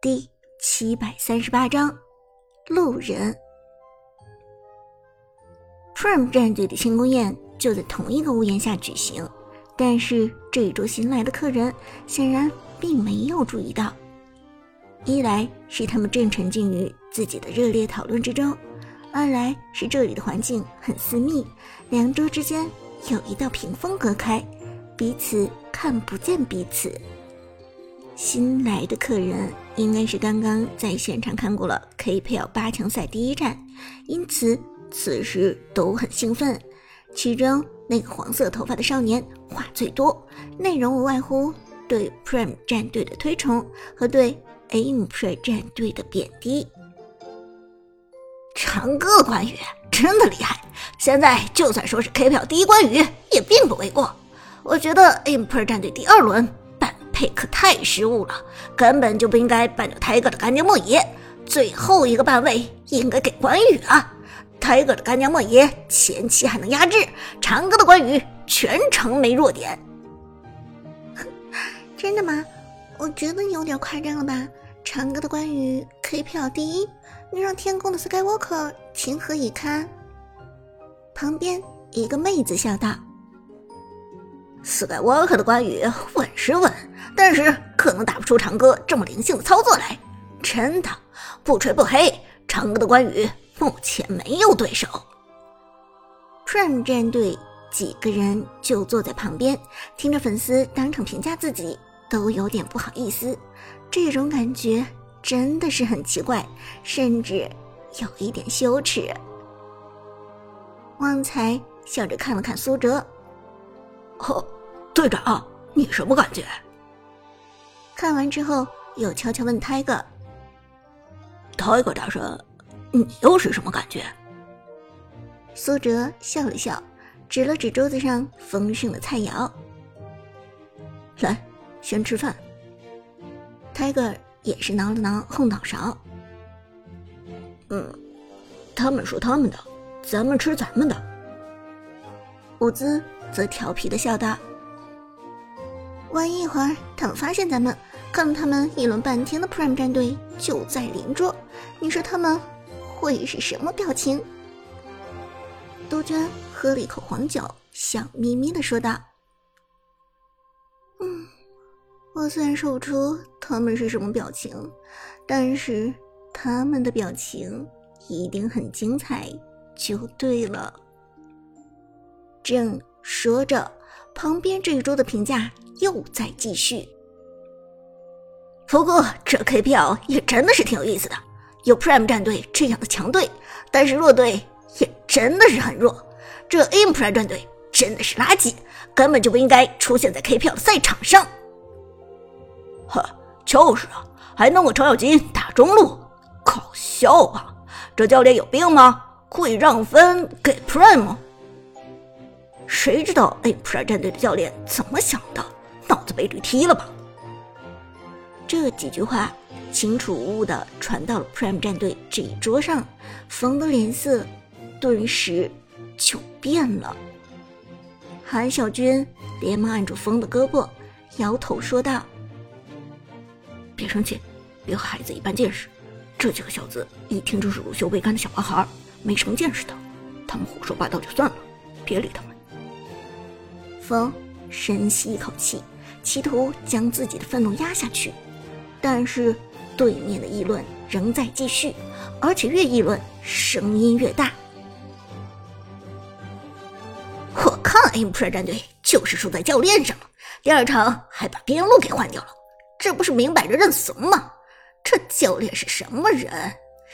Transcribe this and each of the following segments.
第七百三十八章，路人。Prime 战队的庆功宴就在同一个屋檐下举行，但是这一桌新来的客人显然并没有注意到。一来是他们正沉浸于自己的热烈讨论之中，二来是这里的环境很私密，两桌之间有一道屏风隔开，彼此看不见彼此。新来的客人应该是刚刚在现场看过了 KPL 八强赛第一战，因此此时都很兴奋。其中那个黄色头发的少年话最多，内容无外乎对 Prime 战队的推崇和对。Impre 战队的贬低，长歌关羽真的厉害，现在就算说是 KPL 第一关羽也并不为过。我觉得 Impre 战队第二轮办配可太失误了，根本就不应该办掉 Tiger 的干将莫邪，最后一个半位应该给关羽啊。Tiger 的干将莫邪前期还能压制，长歌的关羽全程没弱点。真的吗？我觉得有点夸张了吧。长歌的关羽可以票第一，你让天宫的 Skywalker 情何以堪？旁边一个妹子笑道：“Skywalker 的关羽稳是稳，但是可能打不出长歌这么灵性的操作来。真的，不吹不黑，长歌的关羽目前没有对手。”转战队几个人就坐在旁边，听着粉丝当场评价自己，都有点不好意思。这种感觉真的是很奇怪，甚至有一点羞耻。旺财笑着看了看苏哲，呵，队长，你什么感觉？看完之后，又悄悄问 Tiger。Tiger 大神，你又是什么感觉？苏哲笑了笑，指了指桌子上丰盛的菜肴，来，先吃饭。Tiger 也是挠了挠后脑勺。嗯，他们说他们的，咱们吃咱们的。伍兹则调皮的笑道：“万一一会儿他们发现咱们，看了他们议论半天的 Prime 战队就在邻桌，你说他们会是什么表情？”杜鹃喝了一口黄酒，笑眯眯的说道。嗯我虽然说不出他们是什么表情，但是他们的表情一定很精彩，就对了。正说着，旁边这一桌的评价又在继续。不过这 KPL 也真的是挺有意思的，有 Prime 战队这样的强队，但是弱队也真的是很弱。这 Impre 战队真的是垃圾，根本就不应该出现在 KPL 赛场上。呵，就是啊，还弄个程咬金打中路，搞笑啊！这教练有病吗？会让分给 Prime？谁知道 A Prime 战队的教练怎么想的？脑子被驴踢了吧？这几句话清楚无误的传到了 Prime 战队这一桌上，风的脸色顿时就变了。韩小军连忙按住风的胳膊，摇头说道。别生气，别和孩子一般见识。这几个小子一听就是乳臭未干的小男孩，没什么见识的。他们胡说八道就算了，别理他们。风深吸一口气，企图将自己的愤怒压下去，但是对面的议论仍在继续，而且越议论声音越大。我看 M p r 战队就是输在教练上了，第二场还把边路给换掉了。这不是明摆着认怂吗？这教练是什么人？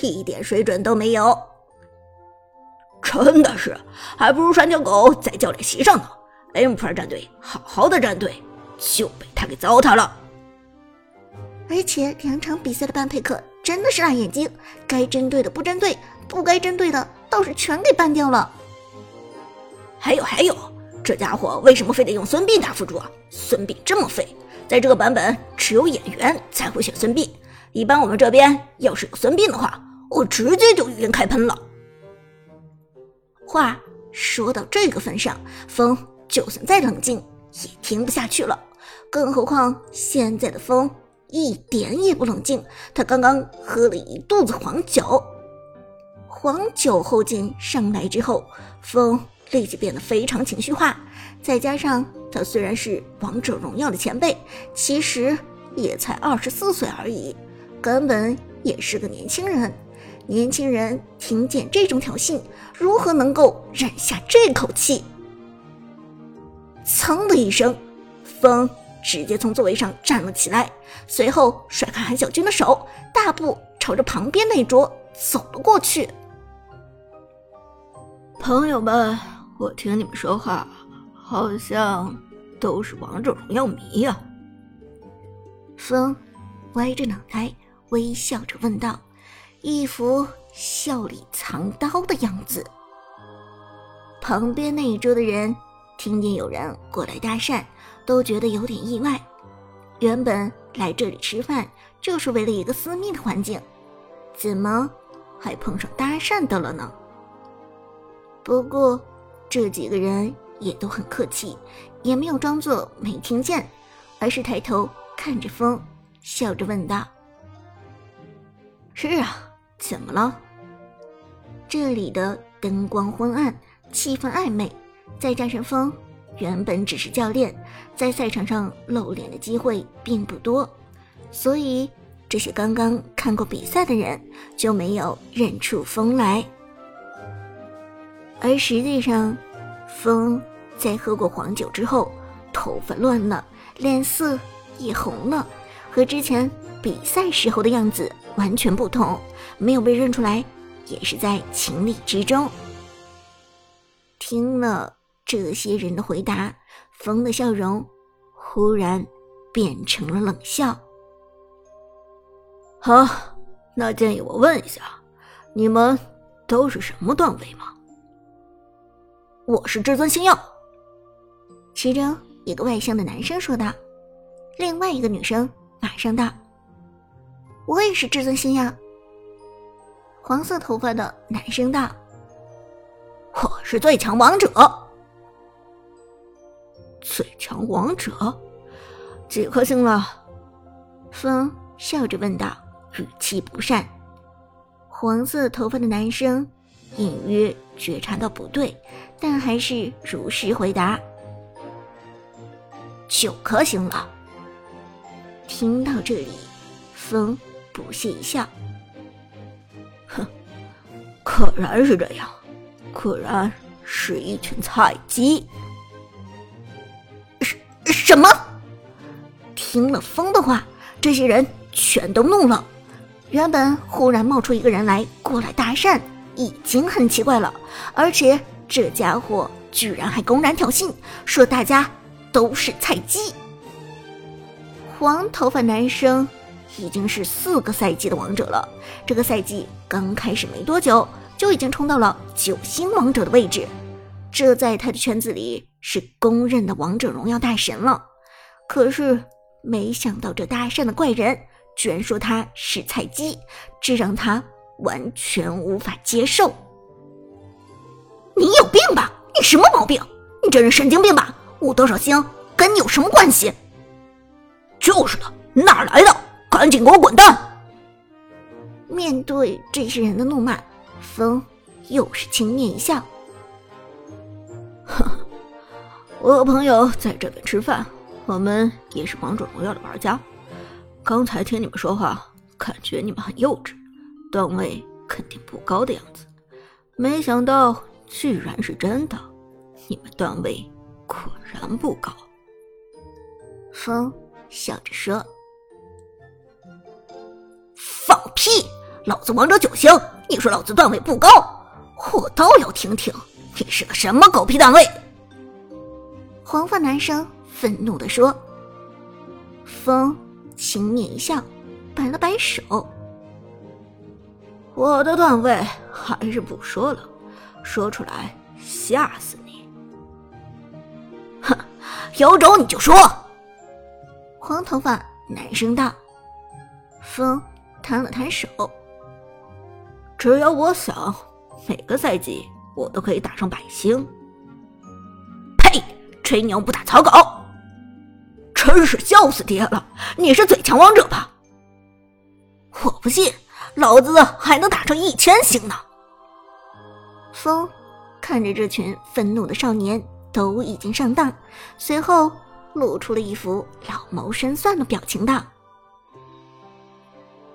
一点水准都没有！真的是，还不如拴条狗在教练席上呢。M p r 战队好好的战队，就被他给糟蹋了。而且两场比赛的半配克真的是辣眼睛，该针对的不针对，不该针对的倒是全给办掉了。还有还有，这家伙为什么非得用孙膑打辅助啊？孙膑这么废。在这个版本，只有演员才会选孙膑。一般我们这边要是有孙膑的话，我直接就语音开喷了。话说到这个份上，风就算再冷静也听不下去了。更何况现在的风一点也不冷静。他刚刚喝了一肚子黄酒，黄酒后劲上来之后，风立即变得非常情绪化。再加上他虽然是王者荣耀的前辈，其实也才二十四岁而已，根本也是个年轻人。年轻人听见这种挑衅，如何能够忍下这口气？噌的一声，风直接从座位上站了起来，随后甩开韩小军的手，大步朝着旁边那桌走了过去。朋友们，我听你们说话，好像都是王者荣耀迷呀。风歪着脑袋，微笑着问道，一副笑里藏刀的样子。旁边那一桌的人。听见有人过来搭讪，都觉得有点意外。原本来这里吃饭就是为了一个私密的环境，怎么还碰上搭讪的了呢？不过这几个人也都很客气，也没有装作没听见，而是抬头看着风，笑着问道：“是啊，怎么了？”这里的灯光昏暗，气氛暧昧。再加上风原本只是教练，在赛场上露脸的机会并不多，所以这些刚刚看过比赛的人就没有认出风来。而实际上，风在喝过黄酒之后，头发乱了，脸色也红了，和之前比赛时候的样子完全不同，没有被认出来，也是在情理之中。听了。这些人的回答，风的笑容忽然变成了冷笑。好，那建议我问一下，你们都是什么段位吗？我是至尊星耀。其中一个外向的男生说道，另外一个女生马上道：“我也是至尊星耀。”黄色头发的男生道：“是最强王者。”最强王者，几颗星了？风笑着问道，语气不善。黄色头发的男生隐约觉察到不对，但还是如实回答：九颗星了。听到这里，风不屑一笑：“哼，果然是这样，果然是一群菜鸡。”什么？听了风的话，这些人全都怒了。原本忽然冒出一个人来过来搭讪，已经很奇怪了，而且这家伙居然还公然挑衅，说大家都是菜鸡。黄头发男生已经是四个赛季的王者了，这个赛季刚开始没多久，就已经冲到了九星王者的位置。这在他的圈子里是公认的王者荣耀大神了，可是没想到这搭讪的怪人居然说他是菜鸡，这让他完全无法接受。你有病吧？你什么毛病？你这人神经病吧？我多少星跟你有什么关系？就是的，哪来的？赶紧给我滚蛋！面对这些人的怒骂，风又是轻蔑一笑。我和朋友在这边吃饭，我们也是王者荣耀的玩家。刚才听你们说话，感觉你们很幼稚，段位肯定不高的样子。没想到居然是真的，你们段位果然不高。风笑着说：“放屁！老子王者九星，你说老子段位不高？我倒要听听。”你是个什么狗屁段位？黄发男生愤怒的说。风轻蔑一笑，摆了摆手：“我的段位还是不说了，说出来吓死你！”哼，有种你就说。黄头发男生道。风摊了摊手：“只要我想，每个赛季。”我都可以打上百星。呸！吹牛不打草稿。真是笑死爹了！你是最强王者吧？我不信，老子还能打上一千星呢！风看着这群愤怒的少年都已经上当，随后露出了一副老谋深算的表情，道：“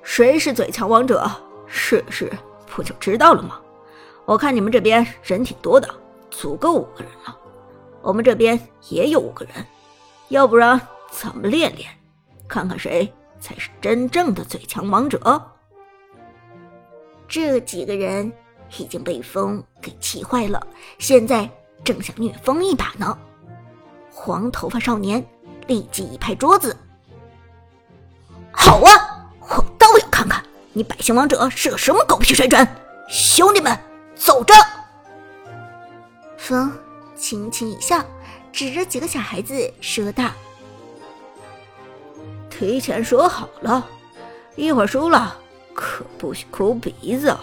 谁是最强王者？试试不就知道了吗？我看你们这边人挺多的，足够五个人了。我们这边也有五个人，要不然咱们练练，看看谁。”才是真正的最强王者。这几个人已经被风给气坏了，现在正想虐风一把呢。黄头发少年立即一拍桌子：“好啊，我倒你百星王者是个什么狗屁水准！兄弟们，走着！”风轻轻一笑，指着几个小孩子说道。提前说好了，一会儿输了可不许哭鼻子哦。